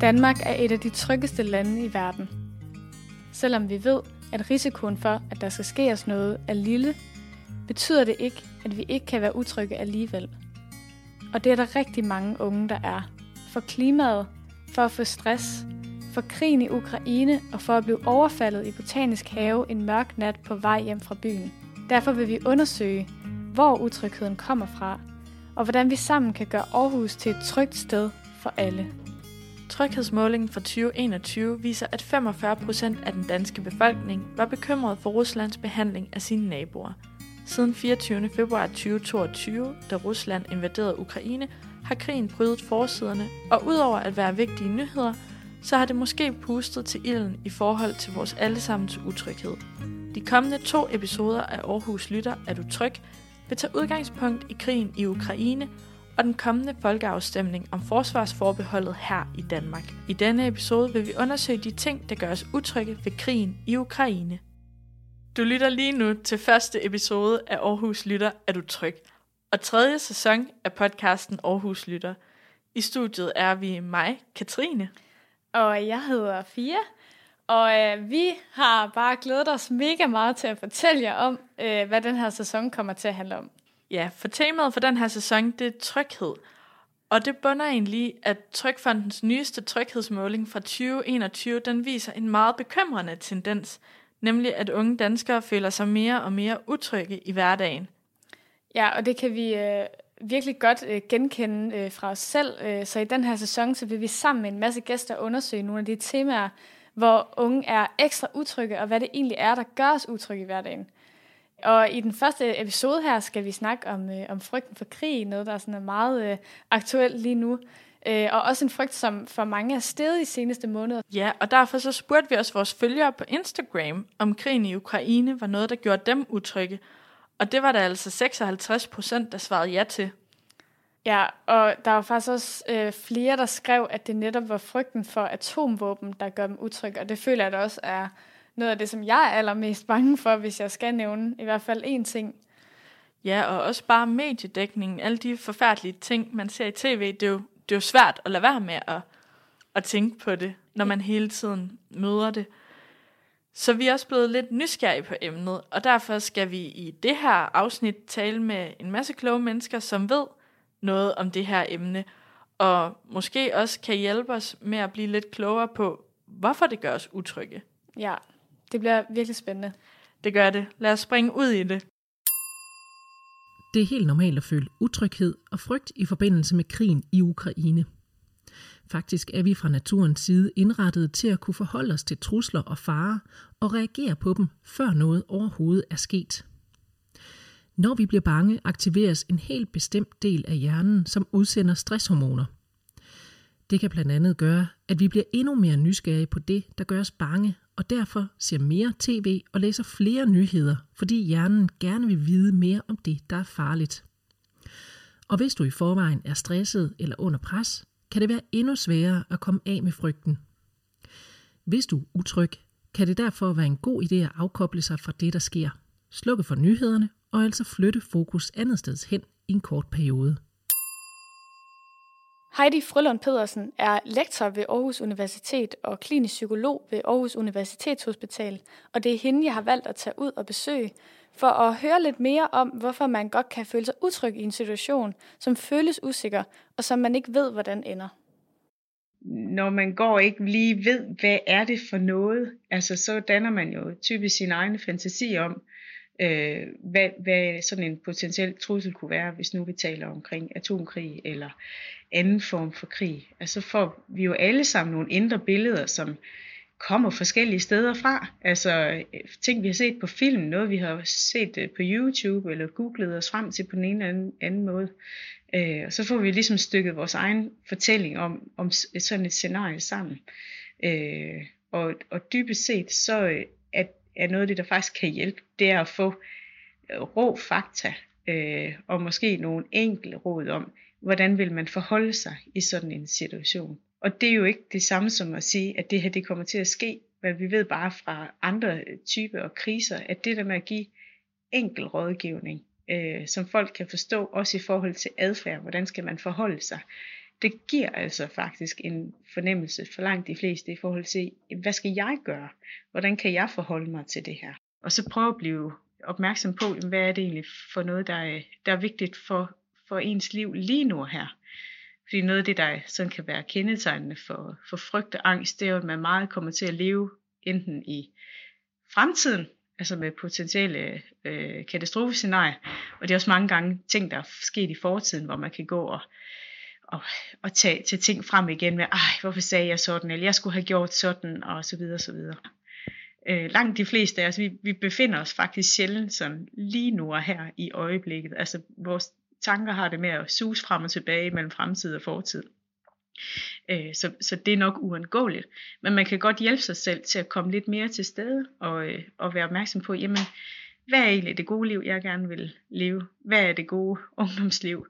Danmark er et af de tryggeste lande i verden. Selvom vi ved, at risikoen for, at der skal ske os noget, er lille, betyder det ikke, at vi ikke kan være utrygge alligevel. Og det er der rigtig mange unge, der er. For klimaet, for at få stress, for krigen i Ukraine og for at blive overfaldet i Botanisk Have en mørk nat på vej hjem fra byen. Derfor vil vi undersøge, hvor utrygheden kommer fra, og hvordan vi sammen kan gøre Aarhus til et trygt sted for alle. Tryghedsmålingen fra 2021 viser, at 45 procent af den danske befolkning var bekymret for Ruslands behandling af sine naboer. Siden 24. februar 2022, da Rusland invaderede Ukraine, har krigen brydet forsiderne, og udover at være vigtige nyheder, så har det måske pustet til ilden i forhold til vores allesammens utryghed. De kommende to episoder af Aarhus Lytter er du tryg vil tage udgangspunkt i krigen i Ukraine og den kommende folkeafstemning om forsvarsforbeholdet her i Danmark. I denne episode vil vi undersøge de ting, der gør os utrygge ved krigen i Ukraine. Du lytter lige nu til første episode af Aarhus Lytter er du tryg, og tredje sæson af podcasten Aarhus Lytter. I studiet er vi mig, Katrine. Og jeg hedder Fia, og øh, vi har bare glædet os mega meget til at fortælle jer om, øh, hvad den her sæson kommer til at handle om. Ja, for temaet for den her sæson, det er tryghed. Og det bunder egentlig, at Trykfondens nyeste tryghedsmåling fra 2021, den viser en meget bekymrende tendens, nemlig at unge danskere føler sig mere og mere utrygge i hverdagen. Ja, og det kan vi øh, virkelig godt øh, genkende øh, fra os selv. Øh, så i den her sæson, så vil vi sammen med en masse gæster undersøge nogle af de temaer, hvor unge er ekstra utrygge, og hvad det egentlig er, der gør os utrygge i hverdagen. Og i den første episode her skal vi snakke om, øh, om frygten for krig, noget der er sådan er meget øh, aktuelt lige nu. Øh, og også en frygt, som for mange er steget de seneste måneder. Ja, og derfor så spurgte vi også vores følgere på Instagram, om krigen i Ukraine var noget, der gjorde dem utrygge. Og det var der altså 56 procent, der svarede ja til. Ja, og der var faktisk også øh, flere, der skrev, at det netop var frygten for atomvåben, der gør dem utrygge. Og det føler jeg da også er noget af det, som jeg er allermest bange for, hvis jeg skal nævne i hvert fald én ting. Ja, og også bare mediedækningen, alle de forfærdelige ting, man ser i tv, det er jo, det er jo svært at lade være med at, at tænke på det, når man hele tiden møder det. Så vi er også blevet lidt nysgerrige på emnet, og derfor skal vi i det her afsnit tale med en masse kloge mennesker, som ved noget om det her emne, og måske også kan hjælpe os med at blive lidt klogere på, hvorfor det gør os utrygge. Ja, det bliver virkelig spændende. Det gør det. Lad os springe ud i det. Det er helt normalt at føle utryghed og frygt i forbindelse med krigen i Ukraine. Faktisk er vi fra naturens side indrettet til at kunne forholde os til trusler og farer og reagere på dem, før noget overhovedet er sket. Når vi bliver bange, aktiveres en helt bestemt del af hjernen, som udsender stresshormoner. Det kan blandt andet gøre, at vi bliver endnu mere nysgerrige på det, der gør os bange, og derfor ser mere tv og læser flere nyheder, fordi hjernen gerne vil vide mere om det, der er farligt. Og hvis du i forvejen er stresset eller under pres, kan det være endnu sværere at komme af med frygten. Hvis du er utryg, kan det derfor være en god idé at afkoble sig fra det, der sker. Slukke for nyhederne og altså flytte fokus andet sted hen i en kort periode. Heidi Frølund Pedersen er lektor ved Aarhus Universitet og klinisk psykolog ved Aarhus Universitetshospital, og det er hende, jeg har valgt at tage ud og besøge, for at høre lidt mere om, hvorfor man godt kan føle sig utryg i en situation, som føles usikker, og som man ikke ved, hvordan ender. Når man går ikke lige ved, hvad er det for noget, altså så danner man jo typisk sin egen fantasi om, øh, hvad, hvad sådan en potentiel trussel kunne være, hvis nu vi taler omkring atomkrig eller anden form for krig. Altså får vi jo alle sammen nogle indre billeder, som kommer forskellige steder fra. Altså ting, vi har set på film, noget vi har set øh, på YouTube eller googlet os frem til på den ene eller anden, anden måde. Øh, og så får vi ligesom stykket vores egen fortælling om, om sådan et scenarie sammen. Øh, og, og dybest set, så øh, er, er noget af det, der faktisk kan hjælpe, det er at få øh, rå fakta, øh, og måske nogle enkelte råd om, hvordan vil man forholde sig i sådan en situation. Og det er jo ikke det samme som at sige, at det her det kommer til at ske, men vi ved bare fra andre typer og kriser, at det der med at give enkel rådgivning, øh, som folk kan forstå, også i forhold til adfærd, hvordan skal man forholde sig, det giver altså faktisk en fornemmelse for langt de fleste i forhold til, hvad skal jeg gøre? Hvordan kan jeg forholde mig til det her? Og så prøve at blive opmærksom på, hvad er det egentlig for noget, der er, der er vigtigt for, for ens liv lige nu her. Fordi noget af det, der sådan kan være kendetegnende for, for frygt og angst, det er jo, at man meget kommer til at leve enten i fremtiden, altså med potentielle øh, katastrofescenarier, og det er også mange gange ting, der er sket i fortiden, hvor man kan gå og, og, og tage, tage ting frem igen med, ej, hvorfor sagde jeg sådan, eller jeg skulle have gjort sådan, og så videre, så videre. Øh, langt de fleste af os, vi, vi befinder os faktisk sjældent sådan lige nu og her i øjeblikket. Altså vores tanker har det med at suse frem og tilbage mellem fremtid og fortid. Øh, så, så det er nok uundgåeligt. Men man kan godt hjælpe sig selv til at komme lidt mere til stede og, øh, og være opmærksom på, jamen, hvad er egentlig det gode liv, jeg gerne vil leve? Hvad er det gode ungdomsliv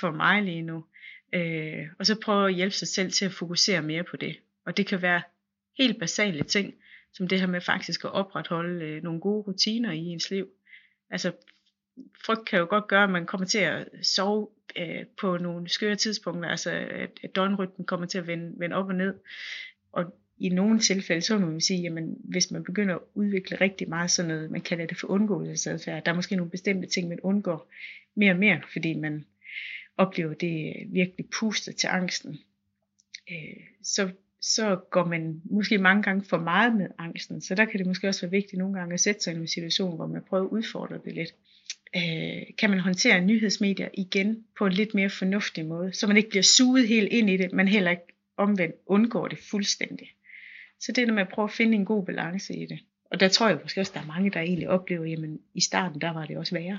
for mig lige nu? Øh, og så prøve at hjælpe sig selv til at fokusere mere på det. Og det kan være helt basale ting, som det her med faktisk at opretholde øh, nogle gode rutiner i ens liv. Altså frygt kan jo godt gøre, at man kommer til at sove øh, på nogle skøre tidspunkter, altså at, at døgnrytmen kommer til at vende, vende op og ned. Og i nogle tilfælde, så må man sige, jamen hvis man begynder at udvikle rigtig meget sådan noget, man kalder det for undgåelsesadfærd, der er måske nogle bestemte ting, man undgår mere og mere, fordi man oplever det virkelig puster til angsten. Øh, så så går man måske mange gange for meget med angsten. Så der kan det måske også være vigtigt nogle gange at sætte sig i en situation, hvor man prøver at udfordre det lidt. Øh, kan man håndtere nyhedsmedier igen på en lidt mere fornuftig måde, så man ikke bliver suget helt ind i det, men heller ikke omvendt undgår det fuldstændig. Så det er, når man prøver at finde en god balance i det. Og der tror jeg måske også, der er mange, der egentlig oplever, jamen i starten, der var det også værre.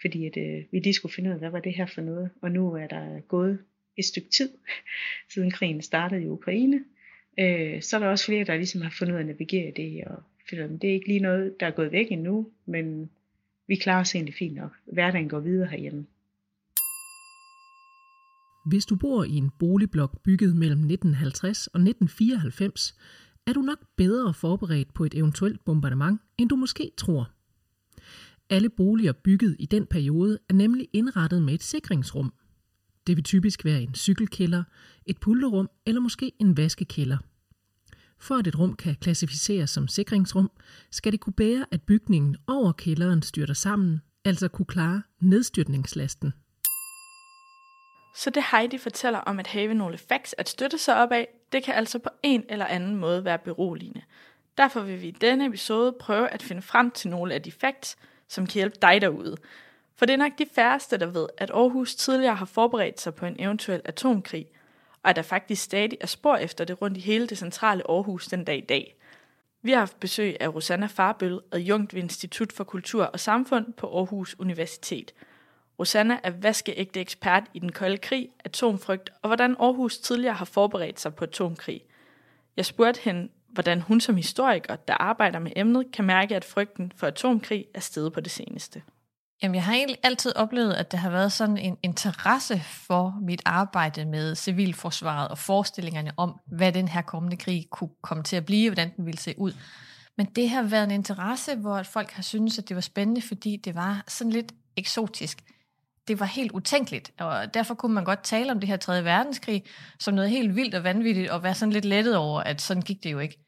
Fordi at, øh, vi lige skulle finde ud af, hvad var det her for noget. Og nu er der gået et stykke tid, siden krigen startede i Ukraine, øh, så er der også flere, der ligesom har fundet ud af at navigere det, og finder, at det er ikke lige noget, der er gået væk endnu, men vi klarer os egentlig fint nok. Hverdagen går videre herhjemme. Hvis du bor i en boligblok bygget mellem 1950 og 1994, er du nok bedre forberedt på et eventuelt bombardement, end du måske tror. Alle boliger bygget i den periode er nemlig indrettet med et sikringsrum – det vil typisk være en cykelkælder, et pulterum eller måske en vaskekælder. For at et rum kan klassificeres som sikringsrum, skal det kunne bære, at bygningen over kælderen styrter sammen, altså kunne klare nedstyrtningslasten. Så det Heidi fortæller om at have nogle facts at støtte sig op af, det kan altså på en eller anden måde være beroligende. Derfor vil vi i denne episode prøve at finde frem til nogle af de facts, som kan hjælpe dig derude. For det er nok de færreste, der ved, at Aarhus tidligere har forberedt sig på en eventuel atomkrig, og at der faktisk stadig er spor efter det rundt i hele det centrale Aarhus den dag i dag. Vi har haft besøg af Rosanna Farbøl, adjunkt ved Institut for Kultur og Samfund på Aarhus Universitet. Rosanna er vaskeægte ekspert i den kolde krig, atomfrygt og hvordan Aarhus tidligere har forberedt sig på atomkrig. Jeg spurgte hende, hvordan hun som historiker, der arbejder med emnet, kan mærke, at frygten for atomkrig er steget på det seneste. Jamen, jeg har egentlig altid oplevet, at der har været sådan en interesse for mit arbejde med civilforsvaret og forestillingerne om, hvad den her kommende krig kunne komme til at blive, hvordan den ville se ud. Men det har været en interesse, hvor folk har syntes, at det var spændende, fordi det var sådan lidt eksotisk. Det var helt utænkeligt, og derfor kunne man godt tale om det her 3. verdenskrig som noget helt vildt og vanvittigt, og være sådan lidt lettet over, at sådan gik det jo ikke.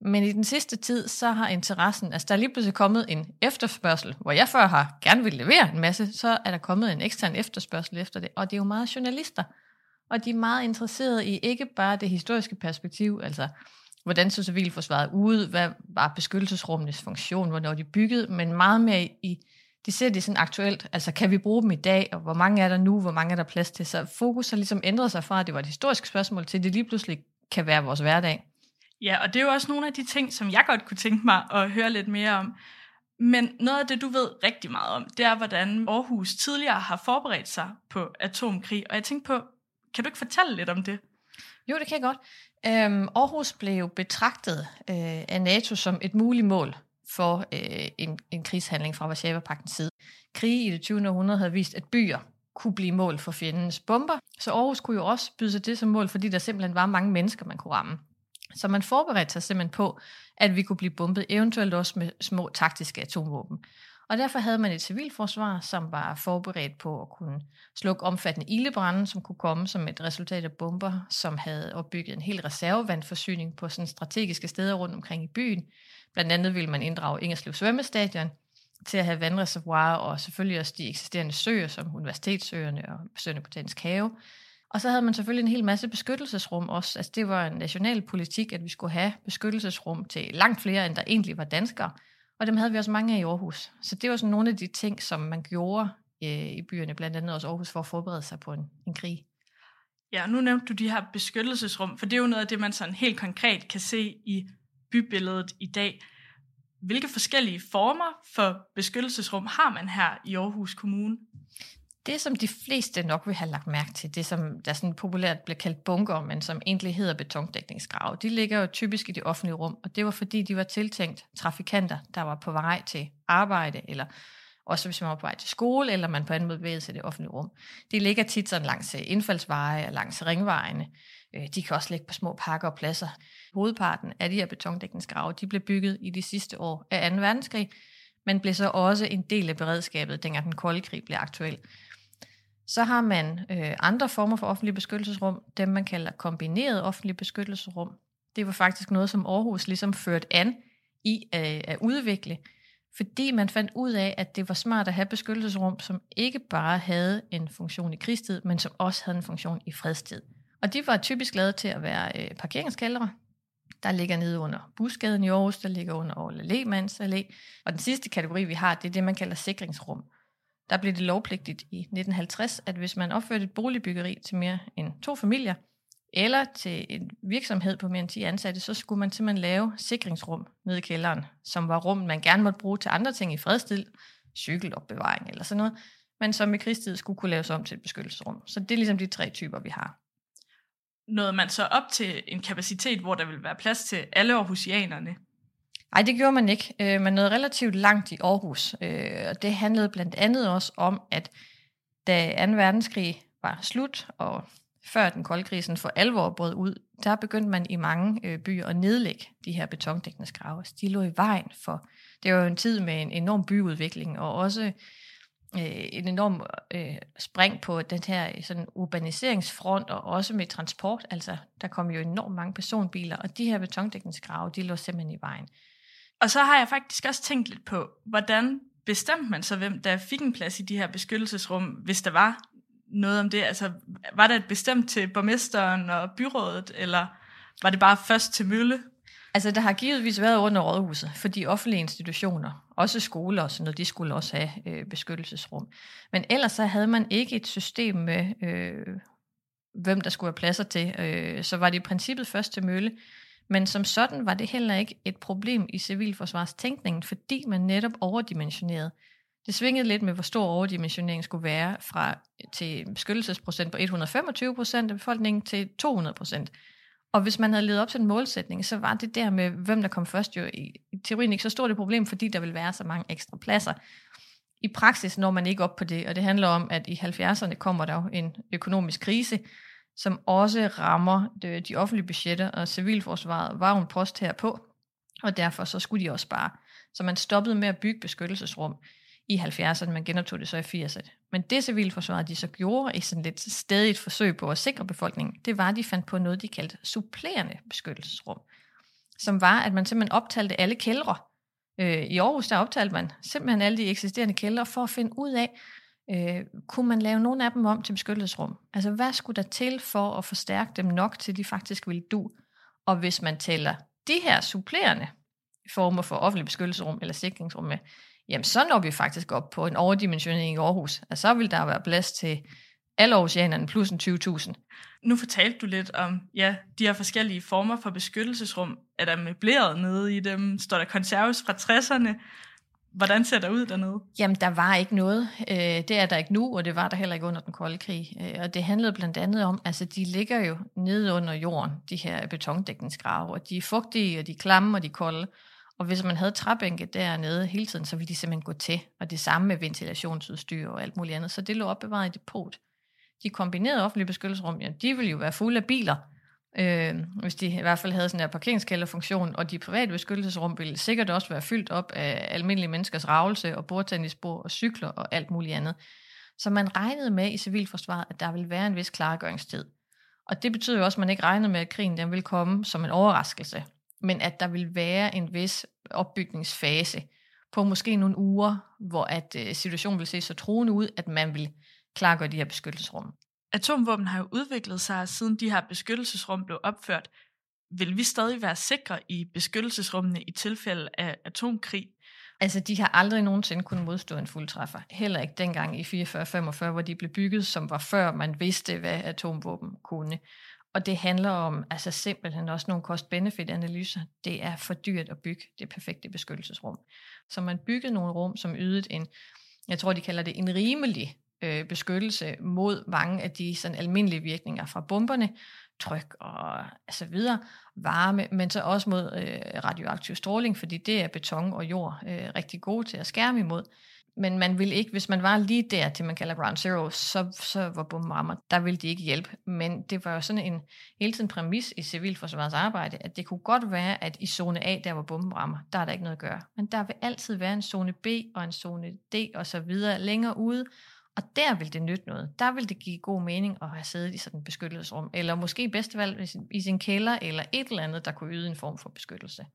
Men i den sidste tid, så har interessen, altså der er lige pludselig kommet en efterspørgsel, hvor jeg før har gerne vil levere en masse, så er der kommet en ekstern efterspørgsel efter det, og det er jo meget journalister. Og de er meget interesserede i ikke bare det historiske perspektiv, altså hvordan så civilforsvaret ud, hvad var beskyttelsesrummenes funktion, hvornår de byggede, men meget mere i, de ser det sådan aktuelt, altså kan vi bruge dem i dag, og hvor mange er der nu, hvor mange er der plads til, så fokus har ligesom ændret sig fra, at det var et historisk spørgsmål, til det lige pludselig kan være vores hverdag. Ja, og det er jo også nogle af de ting, som jeg godt kunne tænke mig at høre lidt mere om. Men noget af det, du ved rigtig meget om, det er, hvordan Aarhus tidligere har forberedt sig på atomkrig. Og jeg tænkte på, kan du ikke fortælle lidt om det? Jo, det kan jeg godt. Øhm, Aarhus blev betragtet øh, af NATO som et muligt mål for øh, en, en krigshandling fra Varsava-paktens side. Krige i det 20. århundrede havde vist, at byer kunne blive mål for fjendens bomber, så Aarhus kunne jo også byde sig det som mål, fordi der simpelthen var mange mennesker, man kunne ramme. Så man forberedte sig simpelthen på, at vi kunne blive bombet, eventuelt også med små taktiske atomvåben. Og derfor havde man et civilforsvar, som var forberedt på at kunne slukke omfattende ildebrænde, som kunne komme som et resultat af bomber, som havde opbygget en hel reservevandforsyning på sådan strategiske steder rundt omkring i byen. Blandt andet ville man inddrage Ingerslev Svømmestadion til at have vandreservoirer og selvfølgelig også de eksisterende søer, som Universitetssøerne og Søerne Botanisk Have. Og så havde man selvfølgelig en hel masse beskyttelsesrum også. Altså det var en national politik, at vi skulle have beskyttelsesrum til langt flere, end der egentlig var danskere. Og dem havde vi også mange af i Aarhus. Så det var sådan nogle af de ting, som man gjorde øh, i byerne, blandt andet også Aarhus, for at forberede sig på en, en krig. Ja, nu nævnte du de her beskyttelsesrum, for det er jo noget af det, man sådan helt konkret kan se i bybilledet i dag. Hvilke forskellige former for beskyttelsesrum har man her i Aarhus Kommune? Det, som de fleste nok vil have lagt mærke til, det som der sådan populært bliver kaldt bunker, men som egentlig hedder betondækningsgrave, de ligger jo typisk i det offentlige rum, og det var fordi, de var tiltænkt trafikanter, der var på vej til arbejde, eller også hvis man var på vej til skole, eller man på anden måde bevægede sig i det offentlige rum. De ligger tit sådan langs øh, indfaldsveje og langs ringvejene. Øh, de kan også ligge på små parker og pladser. Hovedparten af de her betondækningsgrave, de blev bygget i de sidste år af 2. verdenskrig, men blev så også en del af beredskabet, dengang den kolde krig blev aktuel. Så har man øh, andre former for offentlige beskyttelsesrum, dem man kalder kombineret offentlige beskyttelsesrum. Det var faktisk noget, som Aarhus ligesom førte an i øh, at udvikle, fordi man fandt ud af, at det var smart at have beskyttelsesrum, som ikke bare havde en funktion i krigstid, men som også havde en funktion i fredstid. Og de var typisk lavet til at være øh, parkeringskældre, der ligger nede under Busgaden i Aarhus, der ligger under Aarhus Lehmanns Allé. Og den sidste kategori, vi har, det er det, man kalder sikringsrum der blev det lovpligtigt i 1950, at hvis man opførte et boligbyggeri til mere end to familier, eller til en virksomhed på mere end 10 ansatte, så skulle man simpelthen lave sikringsrum nede i kælderen, som var rum, man gerne måtte bruge til andre ting i fredstil, cykelopbevaring eller sådan noget, men som i krigstid skulle kunne laves om til et beskyttelsesrum. Så det er ligesom de tre typer, vi har. Nåede man så op til en kapacitet, hvor der vil være plads til alle aarhusianerne? Nej, det gjorde man ikke. Øh, man nåede relativt langt i Aarhus, øh, og det handlede blandt andet også om, at da 2. verdenskrig var slut, og før den kolde krisen for alvor brød ud, der begyndte man i mange øh, byer at nedlægge de her betondækningsgrave. Altså, de lå i vejen for, det var jo en tid med en enorm byudvikling, og også øh, en enorm øh, spring på den her øh, sådan urbaniseringsfront, og også med transport. Altså, der kom jo enormt mange personbiler, og de her betondækningsgrave, de lå simpelthen i vejen. Og så har jeg faktisk også tænkt lidt på, hvordan bestemte man så, hvem der fik en plads i de her beskyttelsesrum, hvis der var noget om det? Altså, var der et bestemt til borgmesteren og byrådet, eller var det bare først til Mølle? Altså, der har givetvis været under rådhuset, for de offentlige institutioner, også skoler og sådan noget, de skulle også have øh, beskyttelsesrum. Men ellers så havde man ikke et system med, øh, hvem der skulle have pladser til. Øh, så var det i princippet først til Mølle. Men som sådan var det heller ikke et problem i civilforsvarstænkningen, fordi man netop overdimensionerede. Det svingede lidt med, hvor stor overdimensioneringen skulle være fra til beskyttelsesprocent på 125 procent af befolkningen til 200 procent. Og hvis man havde levet op til en målsætning, så var det der med, hvem der kom først jo i, i teorien ikke så stort et problem, fordi der ville være så mange ekstra pladser. I praksis når man ikke op på det, og det handler om, at i 70'erne kommer der jo en økonomisk krise, som også rammer de, de offentlige budgetter, og civilforsvaret var jo en post herpå, og derfor så skulle de også bare. Så man stoppede med at bygge beskyttelsesrum i 70'erne, man genoptog det så i 80'erne. Men det civilforsvaret, de så gjorde i sådan lidt stedigt forsøg på at sikre befolkningen, det var, at de fandt på noget, de kaldte supplerende beskyttelsesrum, som var, at man simpelthen optalte alle kældre. Øh, I Aarhus, der optalte man simpelthen alle de eksisterende kældre for at finde ud af, Øh, kunne man lave nogle af dem om til beskyttelsesrum? Altså, hvad skulle der til for at forstærke dem nok, til de faktisk ville du? Og hvis man tæller de her supplerende former for offentlig beskyttelsesrum eller sikringsrum med, jamen så når vi faktisk op på en overdimensionering i Aarhus. Altså, så vil der være plads til alle oceanerne plus en 20.000. Nu fortalte du lidt om ja, de her forskellige former for beskyttelsesrum. Er der møbleret nede i dem? Står der konserves fra 60'erne? Hvordan ser der ud dernede? Jamen, der var ikke noget. Øh, det er der ikke nu, og det var der heller ikke under den kolde krig. Øh, og det handlede blandt andet om, altså de ligger jo nede under jorden, de her betondækningsgrave, og de er fugtige, og de er klamme, og de er kolde. Og hvis man havde træbænke dernede hele tiden, så ville de simpelthen gå til. Og det samme med ventilationsudstyr og alt muligt andet. Så det lå opbevaret i depot. De kombinerede offentlige beskyttelsesrum, ja, de ville jo være fulde af biler. Øh, hvis de i hvert fald havde sådan en parkeringskælderfunktion, og de private beskyttelsesrum ville sikkert også være fyldt op af almindelige menneskers ravelse og bordtennisbord og cykler og alt muligt andet. Så man regnede med i civilforsvaret, at der ville være en vis klargøringstid. Og det betyder jo også, at man ikke regnede med, at krigen den ville komme som en overraskelse, men at der vil være en vis opbygningsfase på måske nogle uger, hvor at øh, situationen vil se så truende ud, at man vil klargøre de her beskyttelsesrum. Atomvåben har jo udviklet sig, siden de her beskyttelsesrum blev opført. Vil vi stadig være sikre i beskyttelsesrummene i tilfælde af atomkrig? Altså, de har aldrig nogensinde kunnet modstå en fuldtræffer. Heller ikke dengang i 44-45, hvor de blev bygget, som var før man vidste, hvad atomvåben kunne. Og det handler om altså simpelthen også nogle cost-benefit-analyser. Det er for dyrt at bygge det perfekte beskyttelsesrum. Så man byggede nogle rum, som ydede en, jeg tror de kalder det en rimelig øh, beskyttelse mod mange af de sådan almindelige virkninger fra bomberne, tryk og så videre, varme, men så også mod øh, radioaktiv stråling, fordi det er beton og jord øh, rigtig gode til at skærme imod. Men man vil ikke, hvis man var lige der til man kalder ground zero, så, så var bomben rammer, der ville de ikke hjælpe. Men det var jo sådan en hele tiden præmis i civilforsvarets arbejde, at det kunne godt være, at i zone A, der hvor bomben rammer, der er der ikke noget at gøre. Men der vil altid være en zone B og en zone D og så videre længere ude, og der vil det nytte noget. Der vil det give god mening at have siddet i sådan et beskyttelsesrum, eller måske i bedste valg i sin kælder, eller et eller andet, der kunne yde en form for beskyttelse.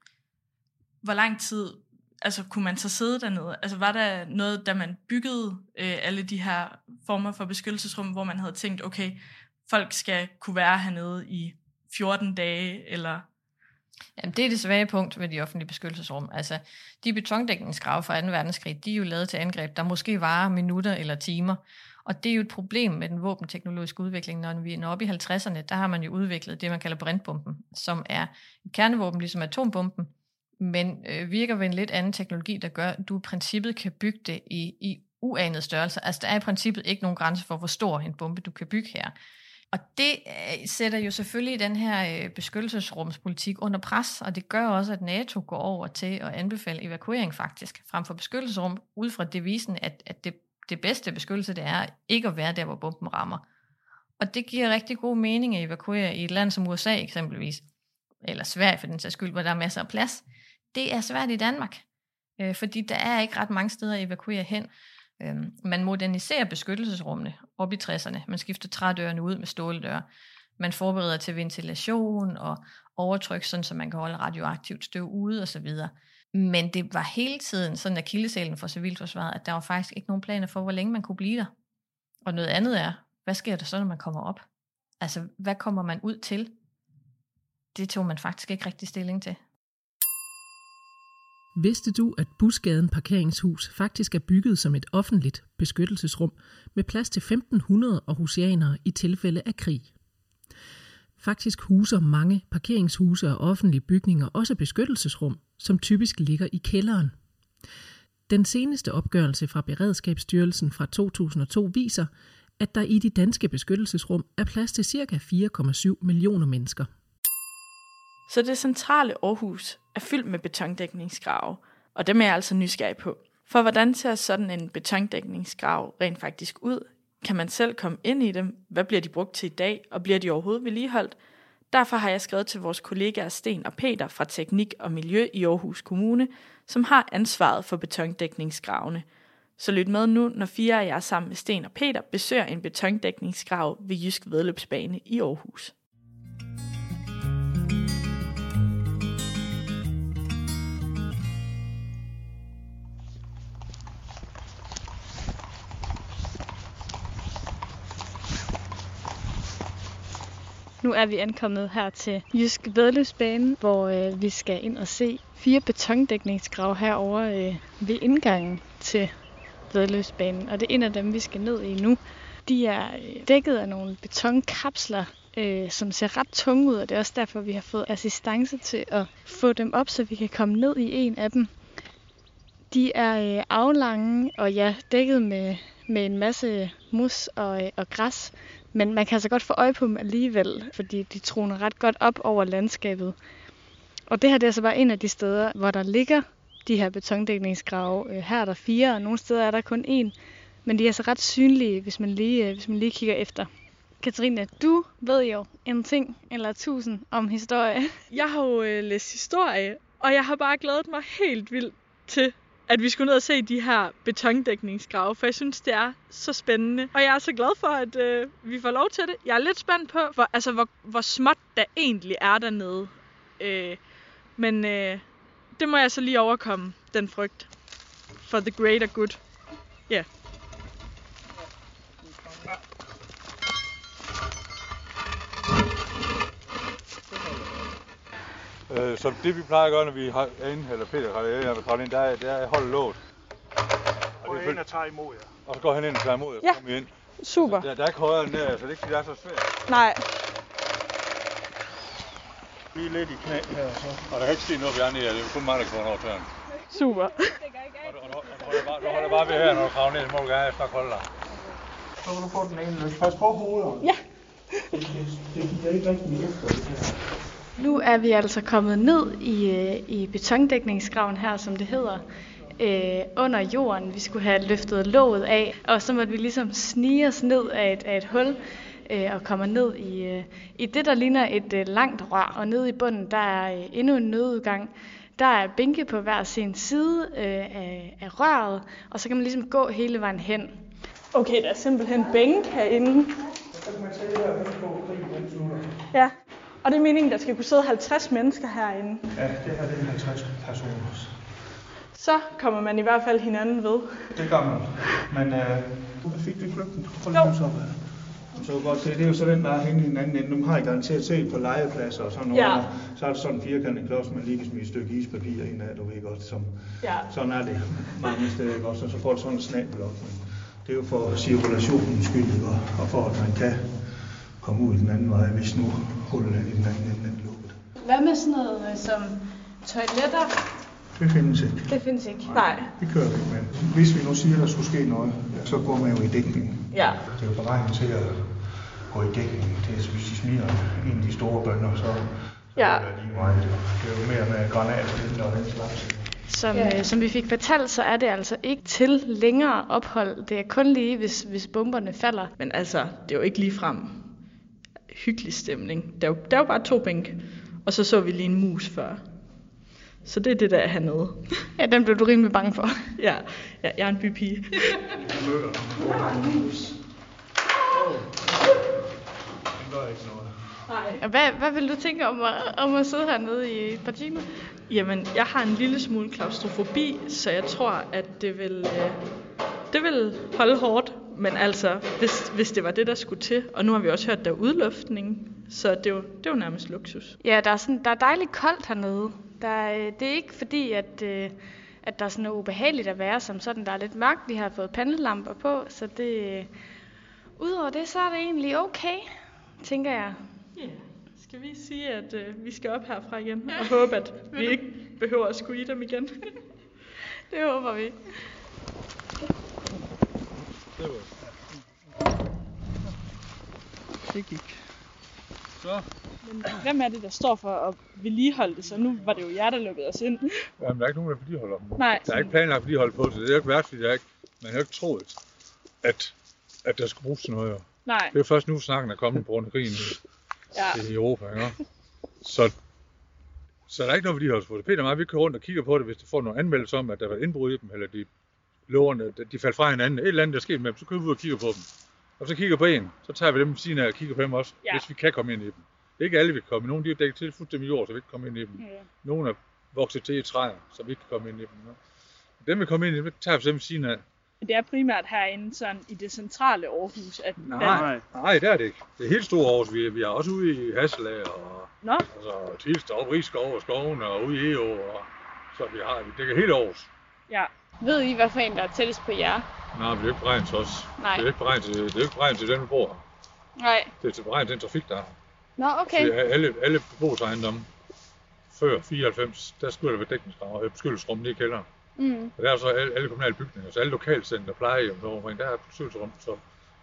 Hvor lang tid altså, kunne man så sidde dernede? Altså var der noget, da man byggede øh, alle de her former for beskyttelsesrum, hvor man havde tænkt, okay, folk skal kunne være hernede i 14 dage, eller Jamen, det er det svage punkt ved de offentlige beskyttelsesrum. Altså, de betondækningsgrave fra 2. verdenskrig, de er jo lavet til angreb, der måske varer minutter eller timer. Og det er jo et problem med den våbenteknologiske udvikling. Når vi er oppe i 50'erne, der har man jo udviklet det, man kalder brintbomben, som er et kernevåben, ligesom atombomben, men øh, virker ved en lidt anden teknologi, der gør, at du i princippet kan bygge det i, i uanet størrelse. Altså, der er i princippet ikke nogen grænse for, hvor stor en bombe du kan bygge her. Og det øh, sætter jo selvfølgelig den her øh, beskyttelsesrumspolitik under pres, og det gør også, at NATO går over til at anbefale evakuering faktisk, frem for beskyttelsesrum, ud fra devisen, at, at det, det bedste beskyttelse, det er ikke at være der, hvor bomben rammer. Og det giver rigtig god mening at evakuere i et land som USA eksempelvis, eller Sverige for den sags skyld, hvor der er masser af plads. Det er svært i Danmark, øh, fordi der er ikke ret mange steder at evakuere hen. Øhm, man moderniserer beskyttelsesrummene op i 60'erne. Man skifter trædørene ud med ståldøre. Man forbereder til ventilation og overtryk, sådan så man kan holde radioaktivt støv ude osv. Men det var hele tiden sådan at kildesalen for civilforsvaret, at der var faktisk ikke nogen planer for, hvor længe man kunne blive der. Og noget andet er, hvad sker der så, når man kommer op? Altså, hvad kommer man ud til? Det tog man faktisk ikke rigtig stilling til. Vidste du, at Busgaden Parkeringshus faktisk er bygget som et offentligt beskyttelsesrum med plads til 1500 aarhusianere i tilfælde af krig? Faktisk huser mange parkeringshuse og offentlige bygninger også beskyttelsesrum, som typisk ligger i kælderen. Den seneste opgørelse fra Beredskabsstyrelsen fra 2002 viser, at der i de danske beskyttelsesrum er plads til ca. 4,7 millioner mennesker. Så det centrale Aarhus er fyldt med betondækningsgrave, og dem er jeg altså nysgerrig på. For hvordan ser sådan en betondækningsgrav rent faktisk ud? Kan man selv komme ind i dem? Hvad bliver de brugt til i dag, og bliver de overhovedet vedligeholdt? Derfor har jeg skrevet til vores kollegaer Sten og Peter fra Teknik og Miljø i Aarhus Kommune, som har ansvaret for betondækningsgravene. Så lyt med nu, når fire af jer sammen med Sten og Peter besøger en betondækningsgrav ved Jysk Vedløbsbane i Aarhus. Nu er vi ankommet her til Jysk Vedløbsbane, hvor øh, vi skal ind og se fire betondækningsgrav herover øh, ved indgangen til Vedløbsbanen. Og det er en af dem, vi skal ned i nu. De er øh, dækket af nogle betonkapsler, øh, som ser ret tunge ud, og det er også derfor, vi har fået assistance til at få dem op, så vi kan komme ned i en af dem. De er øh, aflange og ja, dækket med, med en masse mus og, øh, og græs, men man kan altså godt få øje på dem alligevel, fordi de troner ret godt op over landskabet. Og det her det er så bare en af de steder, hvor der ligger de her betondækningsgrave. Øh, her er der fire, og nogle steder er der kun én. Men de er altså ret synlige, hvis man lige, øh, hvis man lige kigger efter. Katrine, du ved jo en ting eller tusind om historie. Jeg har jo øh, læst historie, og jeg har bare glædet mig helt vildt til, at vi skulle ned og se de her betondækningsgrave, for jeg synes, det er så spændende. Og jeg er så glad for, at øh, vi får lov til det. Jeg er lidt spændt på, hvor, altså, hvor, hvor småt der egentlig er dernede. Øh, men øh, det må jeg så lige overkomme, den frygt. For the greater good. Ja. Yeah. Øh, så det vi plejer at gøre, når vi har, er inde, eller Peter har er ved ind, der er, der er at holde låget. Og det er ind og tager imod jer. Og så går han ind og tager imod, og så Ja. kommer vi ind. Super. Der, der er ikke højere end der, så det er ikke, fordi det er så svært. Nej. Lige lidt i knæ her, så. Og der kan ikke ske noget, vi er nede, det er kun mig, der kommer over tøren. Super. Og, og, og, og, du holder bare, du holder bare ved her, når du kravler ned, så må du gerne snart holde dig. Så kan du få den ene løs. Pas på hovedet. Ja. Det, det giver ikke rigtig efter det her. Nu er vi altså kommet ned i, øh, i betondækningsgraven her, som det hedder, øh, under jorden. Vi skulle have løftet låget af, og så måtte vi ligesom snige os ned af et, af et hul øh, og kommer ned i, øh, i det, der ligner et øh, langt rør. Og nede i bunden, der er øh, endnu en nødudgang. Der er bænke på hver sin side øh, af, af røret, og så kan man ligesom gå hele vejen hen. Okay, der er simpelthen bænk herinde. Så kan man se her, at på. Ja. Og det er meningen, der skal kunne sidde 50 mennesker herinde. Ja, det her det er 50 personer. Så kommer man i hvert fald hinanden ved. Det gør man. Men øh, fik vi kløgten? Hold Jo. nu så, godt se, det er jo så den, der er henne i den anden ende. Dem har I garanteret set på legepladser og sådan noget. Ja. Så er det sådan en firkantet klods, man lige kan smide et stykke ispapir ind af, du ved godt. Som, Ja. Sådan er det mange steder, ikke også? Og så får du sådan en snabel op. Men det er jo for cirkulationens skyld, og for at man kan komme ud den anden vej, hvis nu hullet i den anden ende er lukket. Hvad med sådan noget øh, som toiletter? Det findes ikke. Det findes ikke. Nej. Det kører vi ikke med. Hvis vi nu siger, at der skulle ske noget, så går man jo i dækning. Ja. Det er jo beregnet til at gå i dækning. Det er, hvis de smider en af de store bønder, så Ja. er det lige meget. Det er jo mere med granater og den slags. Som, ja. øh, som vi fik fortalt, så er det altså ikke til længere ophold. Det er kun lige, hvis, hvis bomberne falder. Men altså, det er jo ikke ligefrem hyggelig stemning. Der er, jo, der er jo bare to bænke. Og så så vi lige en mus før. Så det er det, der er hernede. Ja, den blev du rimelig bange for. ja, ja jeg er en bypige. Og Hvad, hvad vil du tænke om at, om at sidde hernede i et par timer? Jamen, jeg har en lille smule klaustrofobi, så jeg tror, at det vil, øh, det vil holde hårdt. Men altså, hvis, hvis det var det, der skulle til, og nu har vi også hørt, der er udluftning, så det er jo, det er jo nærmest luksus. Ja, der er, sådan, der er dejligt koldt hernede. Der er, det er ikke fordi, at, øh, at der er sådan noget ubehageligt at være som sådan. Der er lidt mørkt, vi har fået pandelamper på, så det... Øh, Udover det, så er det egentlig okay, tænker jeg. Ja, yeah. skal vi sige, at øh, vi skal op herfra igen, og håbe, at vi ikke behøver at skulle i dem igen. Det håber vi. Det var Det gik. så. Men hvem er det, der står for at vedligeholde det? Så nu var det jo jer, der lukkede os ind. Jamen, der er ikke nogen, der vedligeholder dem. Nej. Der er ikke planlagt vedligehold på det. Det er jo ikke værst, fordi er ikke, man har ikke troet, at, at der skulle bruges til noget. jo. Nej. Det er jo først nu, snakken er kommet på grund af krigen i, Ja. i Europa. Ikke? Så, så der er ikke noget vedligeholdelse på det. Peter og mig, vi kører rundt og kigger på det, hvis der får nogle anmeldelser om, at der var indbrud i dem, eller de lårene, de faldt fra hinanden. Et eller andet, der er sket med dem, så kører vi ud og kigger på dem. Og så kigger på en, så tager vi dem ved siden af og kigger på dem også, Ja. hvis vi kan komme ind i dem. Det er ikke alle, vi kan komme. Nogle de er dækket til fuldstændig jord, så vi ikke kan komme ind i dem. Ja. Nogle er vokset til i træer, så vi ikke kan komme ind i dem. Ja. Dem, vi kommer ind i, dem tager vi dem ved siden af. Det er primært herinde sådan i det centrale Aarhus, at Nej, der... nej, det er det ikke. Det er helt store Aarhus. Vi er, vi er også ude i Hasselag og Nå, altså, Tilstrup, Rigskov og Skoven og ude i EO. Og, så vi har, vi dækker hele Aarhus. Ja. Ved I, hvad for en, der er tættest på jer? Nej, men det er ikke beregnet til os. Nej. Det er ikke beregnet til, det er ikke beregnet til den, vi bor her. Nej. Det er til beregnet til den trafik, der er. Nå, okay. Er alle, alle beboelsesejendomme før 94, der skulle der være dækningsgrav, øh, beskyttelsesrum i kælderen. Mm. Og der er så alle, alle kommunale bygninger, så alle lokalcenter, plejehjem, der omkring, der er beskyttelsesrum. Så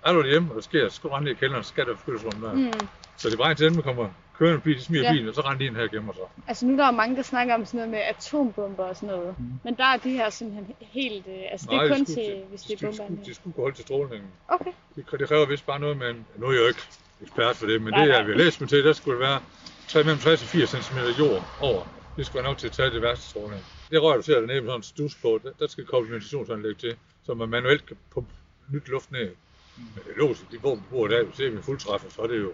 er du hjemme, og der sker, så ned i kælderen, så skal der beskyttelsesrum der. Mm. Så det er beregnet til dem, der kommer kørende en bil, de smider Ja. bilen, og så render de ind her og gemmer sig. Altså nu er der jo mange, der snakker om sådan noget med atombomber og sådan noget. Mm. Men der er de her simpelthen helt... Øh, altså det er kun de til, skulle, hvis de, det er de, bomber. skulle, de skulle gå holde til strålningen. Okay. Det, det kræver vist bare noget med en... Nu er jeg jo ikke ekspert for det, men det er vi har læst mig til, der skulle være 3, mellem 60 og 80 cm jord over. Det skulle være nok til at tage det værste stråling. Det rør, du ser dernede med sådan en stus på, der, der skal koble ventilationsanlæg til, så man manuelt kan pumpe nyt luft ned. Men det er logisk, de våben, vi bruger i dag, vi ser med fuldtræffer, så er det jo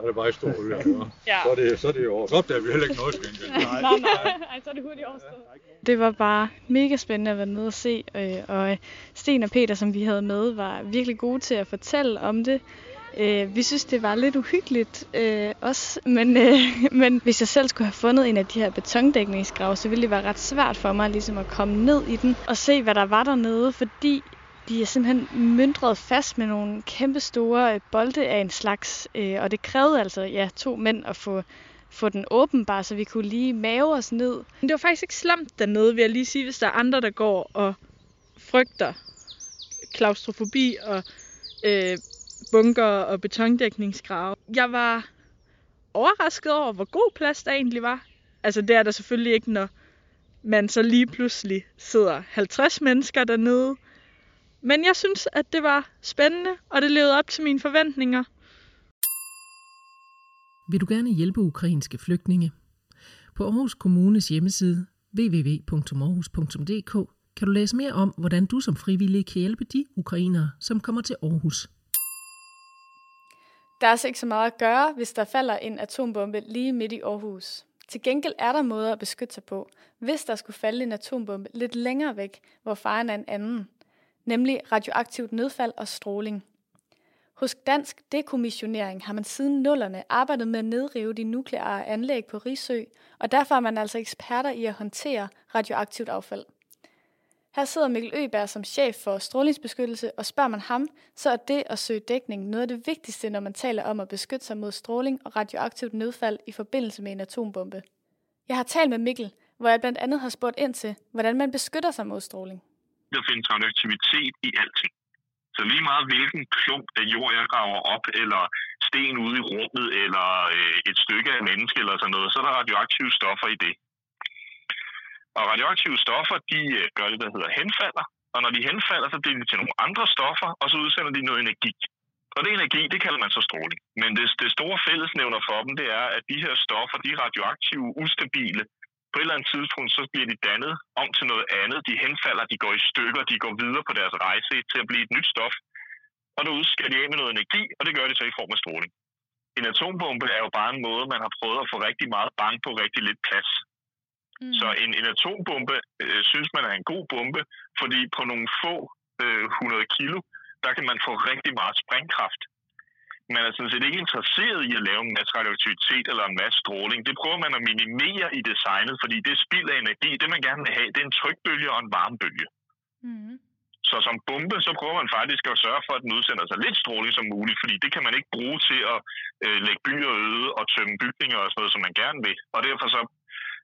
så er det bare i stor øer. ja. Så er det, så er det jo Så opdager vi heller ikke noget skængel. nej, nej, nej. så er det hurtigt overstået. Det var bare mega spændende at være nede og se, øh, og Sten og Peter, som vi havde med, var virkelig gode til at fortælle om det. Øh, vi synes, det var lidt uhyggeligt øh, også, men, øh, men hvis jeg selv skulle have fundet en af de her betondækningsgrave, så ville det være ret svært for mig ligesom at komme ned i den og se, hvad der var dernede, fordi de er simpelthen myndret fast med nogle kæmpe store øh, bolde af en slags, øh, og det krævede altså ja, to mænd at få, få den åben, bare så vi kunne lige mave os ned. Men det var faktisk ikke slemt dernede, vil jeg lige sige, hvis der er andre, der går og frygter klaustrofobi og øh, bunker og betondækningsgrave. Jeg var overrasket over, hvor god plads der egentlig var. Altså det er der selvfølgelig ikke, når man så lige pludselig sidder 50 mennesker dernede. Men jeg synes, at det var spændende, og det levede op til mine forventninger. Vil du gerne hjælpe ukrainske flygtninge? På Aarhus Kommunes hjemmeside www.aarhus.dk kan du læse mere om, hvordan du som frivillig kan hjælpe de ukrainere, som kommer til Aarhus. Der er altså ikke så meget at gøre, hvis der falder en atombombe lige midt i Aarhus. Til gengæld er der måder at beskytte sig på, hvis der skulle falde en atombombe lidt længere væk, hvor faren er en anden, nemlig radioaktivt nedfald og stråling. Hos Dansk Dekommissionering har man siden nullerne arbejdet med at nedrive de nukleare anlæg på Risø, og derfor er man altså eksperter i at håndtere radioaktivt affald. Her sidder Mikkel Øberg som chef for strålingsbeskyttelse, og spørger man ham, så er det at søge dækning noget af det vigtigste, når man taler om at beskytte sig mod stråling og radioaktivt nedfald i forbindelse med en atombombe. Jeg har talt med Mikkel, hvor jeg blandt andet har spurgt ind til, hvordan man beskytter sig mod stråling. Der findes radioaktivitet i alting. Så lige meget hvilken klump af jord, jeg graver op, eller sten ude i rummet, eller øh, et stykke af menneske, eller sådan noget, så er der radioaktive stoffer i det. Og radioaktive stoffer, de øh, gør det, der hedder henfalder. Og når de henfalder, så bliver de til nogle andre stoffer, og så udsender de noget energi. Og det energi, det kalder man så stråling. Men det, det store fællesnævner for dem, det er, at de her stoffer, de er radioaktive, ustabile. På et eller andet tidspunkt, så bliver de dannet om til noget andet. De henfalder, de går i stykker, de går videre på deres rejse til at blive et nyt stof. Og derude skal de af med noget energi, og det gør de så i form af stråling. En atombombe er jo bare en måde, man har prøvet at få rigtig meget bang på rigtig lidt plads. Mm. Så en, en atombombe øh, synes man er en god bombe, fordi på nogle få øh, 100 kilo, der kan man få rigtig meget sprængkraft. Man er sådan set ikke interesseret i at lave en masse radioaktivitet eller en masse stråling. Det prøver man at minimere i designet, fordi det spild af energi, det man gerne vil have, det er en trykbølge og en varmebølge. Mm. Så som bombe, så prøver man faktisk at sørge for, at den udsender så lidt stråling som muligt, fordi det kan man ikke bruge til at øh, lægge byer øde og tømme bygninger og sådan noget, som man gerne vil. Og derfor så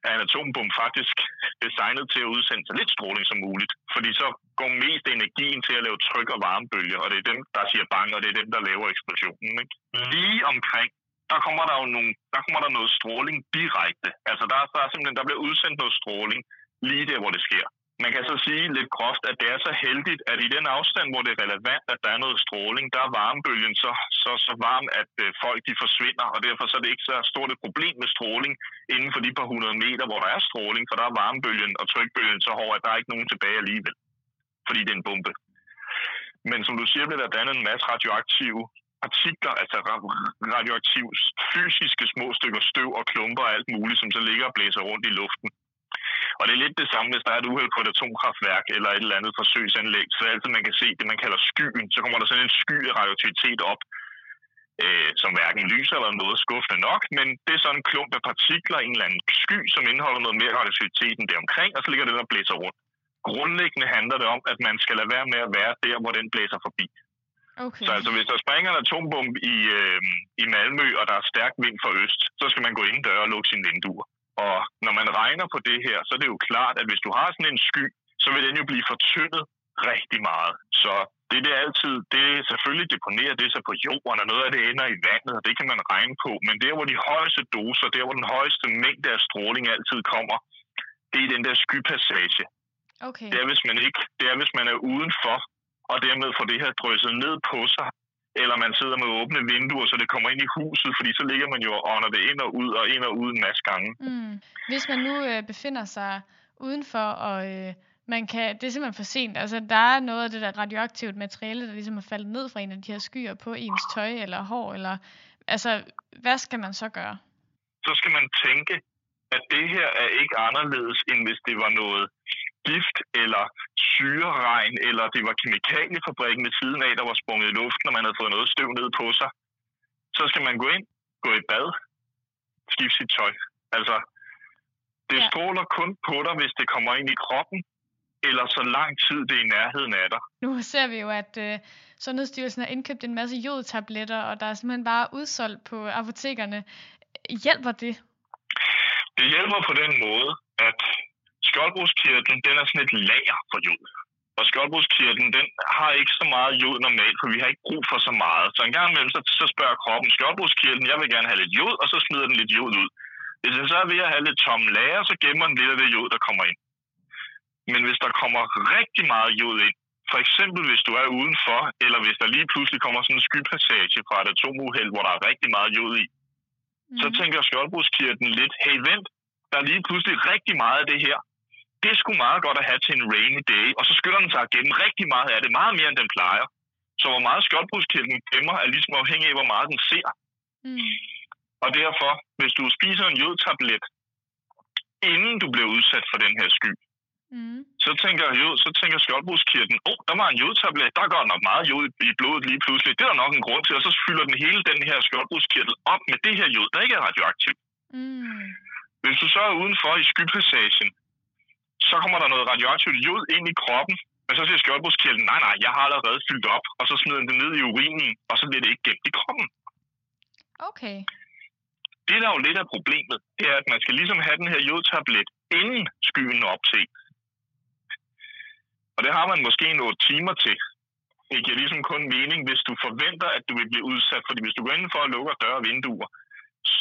er en atombombe faktisk designet til at udsende så lidt stråling som muligt. Fordi så går mest energien til at lave tryk- og varmebølger, og det er dem, der siger bang, og det er dem, der laver eksplosionen. Ikke? Lige omkring, der kommer der jo nogle, der kommer der noget stråling direkte. Altså der, der er simpelthen, der bliver udsendt noget stråling lige der, hvor det sker. Man kan så sige lidt groft, at det er så heldigt, at i den afstand, hvor det er relevant, at der er noget stråling, der er varmebølgen så, så, så varm, at øh, folk de forsvinder, og derfor så er det ikke så stort et problem med stråling inden for de par hundrede meter, hvor der er stråling, for der er varmebølgen og trykbølgen så hård, at der er ikke nogen tilbage alligevel, fordi det er en bombe. Men som du siger, bliver der dannet en masse radioaktive partikler, altså radioaktive fysiske små stykker støv og klumper og alt muligt, som så ligger og blæser rundt i luften. Og det er lidt det samme, hvis der er et uheld på et atomkraftværk eller et eller andet forsøgsanlæg. Så er det altid, man kan se det, man kalder skyen. Så kommer der sådan en sky af radioaktivitet op, øh, som hverken lyser eller noget skuffende nok, men det er sådan en klump af partikler, en eller anden sky, som indeholder noget mere radioaktivitet end det omkring, og så ligger det der blæser rundt. Grundlæggende handler det om, at man skal lade være med at være der, hvor den blæser forbi. Okay. Så altså, hvis der springer en atombombe i, øh, i Malmø, og der er stærk vind fra øst, så skal man gå ind dør og lukke sine vinduer. Og når man regner på det her, så er det jo klart, at hvis du har sådan en sky, så vil den jo blive fortyndet rigtig meget. Så det det altid, det er selvfølgelig deponerer det sig på jorden, og noget af det ender i vandet, og det kan man regne på. Men der, hvor de højeste doser, der, hvor den højeste mængde af stråling altid kommer, det er den der skypassage. Okay. Det, er, hvis man ikke, det er, hvis man er udenfor, og dermed får det her drysset ned på sig, eller man sidder med åbne vinduer, så det kommer ind i huset, fordi så ligger man jo og ånder det ind og ud og ind og ud en masse gange. Mm. Hvis man nu øh, befinder sig udenfor, og øh, man kan, det er simpelthen for sent, altså der er noget af det der radioaktivt materiale, der ligesom er faldet ned fra en af de her skyer på ens tøj eller hår, eller altså, hvad skal man så gøre? Så skal man tænke, at det her er ikke anderledes, end hvis det var noget gift eller syreregn, eller det var kemikaliefabrikken ved siden af, der var sprunget i luften, og man havde fået noget støv ned på sig. Så skal man gå ind, gå i bad, skifte sit tøj. Altså, det Ja. stråler kun på dig, hvis det kommer ind i kroppen, eller så lang tid det er i nærheden af dig. Nu ser vi jo, at øh, Sundhedsstyrelsen har indkøbt en masse jodtabletter, og der er simpelthen bare udsolgt på apotekerne. Hjælper det? Det hjælper på den måde, at skjoldbruskkirtlen, den er sådan et lager for jod. Og skjoldbruskkirtlen, den har ikke så meget jod normalt, for vi har ikke brug for så meget. Så en gang imellem, så, så spørger kroppen, skjoldbruskkirtlen, jeg vil gerne have lidt jod, og så smider den lidt jod ud. Hvis den så er ved at have lidt tomme lager, så gemmer den lidt af det jod, der kommer ind. Men hvis der kommer rigtig meget jod ind, for eksempel hvis du er udenfor, eller hvis der lige pludselig kommer sådan en skypassage fra et atomuheld, hvor der er rigtig meget jod i, Mm. så tænker skjoldbruskkirtlen lidt, hey vent, der er lige pludselig rigtig meget af det her. Det er sgu meget godt at have til en rainy day, og så skynder den sig gemme rigtig meget af det, meget mere end den plejer. Så hvor meget skjoldbruskkirtlen gemmer, er ligesom afhængig af, hvor meget den ser. Mm. Og derfor, hvis du spiser en jodtablet, inden du bliver udsat for den her sky, Mm. så tænker, jod, så tænker skjoldbruskkirtlen, åh, oh, der var en jodtablet, der går nok meget jod i blodet lige pludselig. Det er der nok en grund til, og så fylder den hele den her skjoldbruskkirtel op med det her jod, der ikke er radioaktivt. Mm. Hvis du så er udenfor i skypassagen, så kommer der noget radioaktivt jod ind i kroppen, men så siger skjoldbruskkirtlen, nej, nej, jeg har allerede fyldt op, og så smider den det ned i urinen, og så bliver det ikke gemt i kroppen. Okay. Det, der er jo lidt af problemet, det er, at man skal ligesom have den her jodtablet, inden skyen er opset. Og det har man måske nogle timer til. Det giver ligesom kun mening, hvis du forventer, at du vil blive udsat. Fordi hvis du går indenfor og lukker døre og vinduer,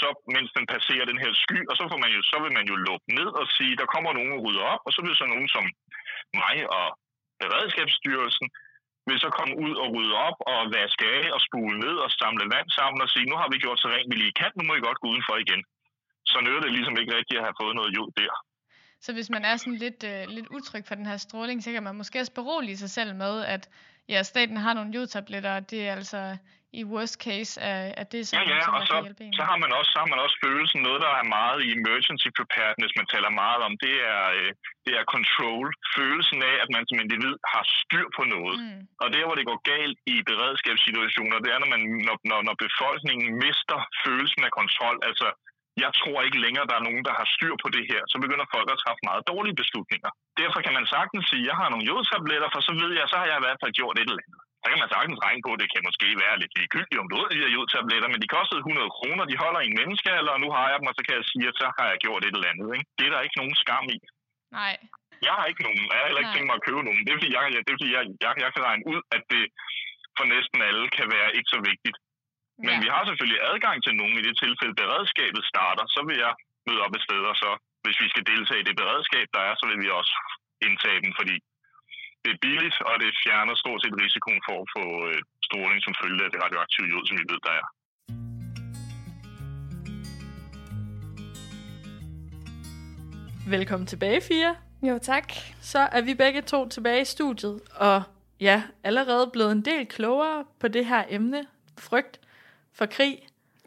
så mens den passerer den her sky, og så, får man jo, så vil man jo lukke ned og sige, der kommer nogen og rydder op, og så vil så nogen som mig og Beredskabsstyrelsen vil så komme ud og rydde op og vaske af og spule ned og samle vand sammen og sige, nu har vi gjort så rent vi lige kan, nu må I godt gå udenfor igen. Så nytter det ligesom ikke rigtigt at have fået noget jod der. Så hvis man er sådan lidt, øh, lidt utryg for den her stråling, så kan man måske også berolige sig selv med, at ja, staten har nogle jodtabletter, og det er altså i worst case, at, at det er sådan, Ja, ja, som og så, kan hjælpe en. så, har man også, så har man også følelsen, noget der er meget i emergency preparedness, man taler meget om, det er, øh, det er control. Følelsen af, at man som individ har styr på noget. Mm. Og der, hvor det går galt i beredskabssituationer, det er, når, man, når, når, når befolkningen mister følelsen af kontrol. Altså, jeg tror ikke længere, der er nogen, der har styr på det her. Så begynder folk at træffe meget dårlige beslutninger. Derfor kan man sagtens sige, at jeg har nogle jodtabletter, for så ved jeg, så har jeg i hvert fald gjort et eller andet. Så kan man sagtens regne på, at det kan måske være lidt ligegyldigt, om du ved de her jodtabletter, men de kostede 100 kroner, de holder i en menneskealder, og nu har jeg dem, og så kan jeg sige, at så har jeg gjort et eller andet. Ikke? Det er der ikke nogen skam i. Nej. Jeg har ikke nogen. Jeg har heller ikke Nej. tænkt mig at købe nogen. Det er fordi, jeg, det er, fordi jeg, jeg, jeg kan regne ud, at det for næsten alle kan være ikke så vigtigt. Men ja. vi har selvfølgelig adgang til nogen i det tilfælde, beredskabet starter. Så vil jeg møde op et sted, og så hvis vi skal deltage i det beredskab, der er, så vil vi også indtage dem, fordi det er billigt, og det fjerner stort set risikoen for at få øh, stråling som følge af det radioaktive jod, som vi ved, der er. Velkommen tilbage, Fia. Jo, tak. Så er vi begge to tilbage i studiet, og ja, allerede blevet en del klogere på det her emne, frygt for krig.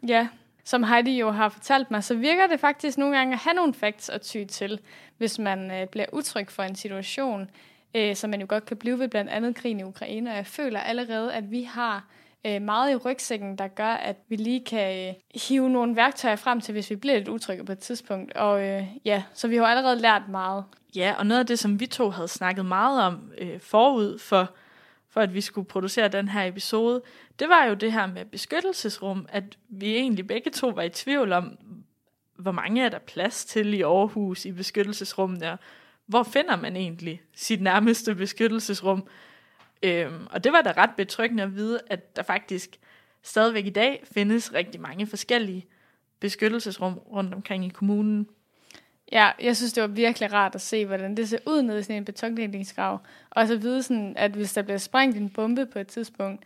Ja, som Heidi jo har fortalt mig, så virker det faktisk nogle gange at have nogle facts at ty til, hvis man øh, bliver utryg for en situation, øh, som man jo godt kan blive ved blandt andet krigen i Ukraine. Og jeg føler allerede, at vi har øh, meget i rygsækken, der gør, at vi lige kan øh, hive nogle værktøjer frem til, hvis vi bliver lidt utrygge på et tidspunkt. Og øh, ja, så vi har allerede lært meget. Ja, og noget af det, som vi to havde snakket meget om øh, forud for, for, at vi skulle producere den her episode, det var jo det her med beskyttelsesrum, at vi egentlig begge to var i tvivl om, hvor mange er der plads til i Aarhus i beskyttelsesrummene, og hvor finder man egentlig sit nærmeste beskyttelsesrum? Øhm, og det var da ret betryggende at vide, at der faktisk stadigvæk i dag findes rigtig mange forskellige beskyttelsesrum rundt omkring i kommunen. Ja, jeg synes, det var virkelig rart at se, hvordan det ser ud nede i sådan en betondelingsgrav. Og så vide sådan, at hvis der bliver sprængt en bombe på et tidspunkt,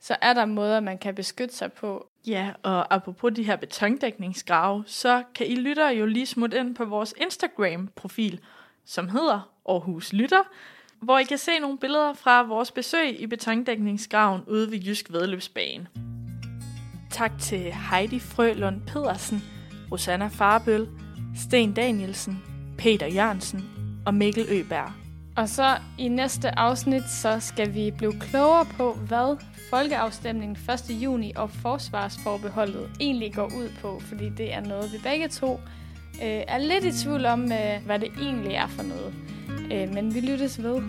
så er der måder, man kan beskytte sig på. Ja, og apropos de her betondækningsgrave, så kan I lytter jo lige smutte ind på vores Instagram-profil, som hedder Aarhus Lytter, hvor I kan se nogle billeder fra vores besøg i betondækningsgraven ude ved Jysk Vedløbsbane. Tak til Heidi Frølund Pedersen, Rosanna Farbøl, Sten Danielsen, Peter Jørgensen og Mikkel Øberg. Og så i næste afsnit, så skal vi blive klogere på, hvad folkeafstemningen 1. juni og forsvarsforbeholdet egentlig går ud på, fordi det er noget, vi begge to øh, er lidt i tvivl om, øh, hvad det egentlig er for noget. Øh, men vi lyttes ved.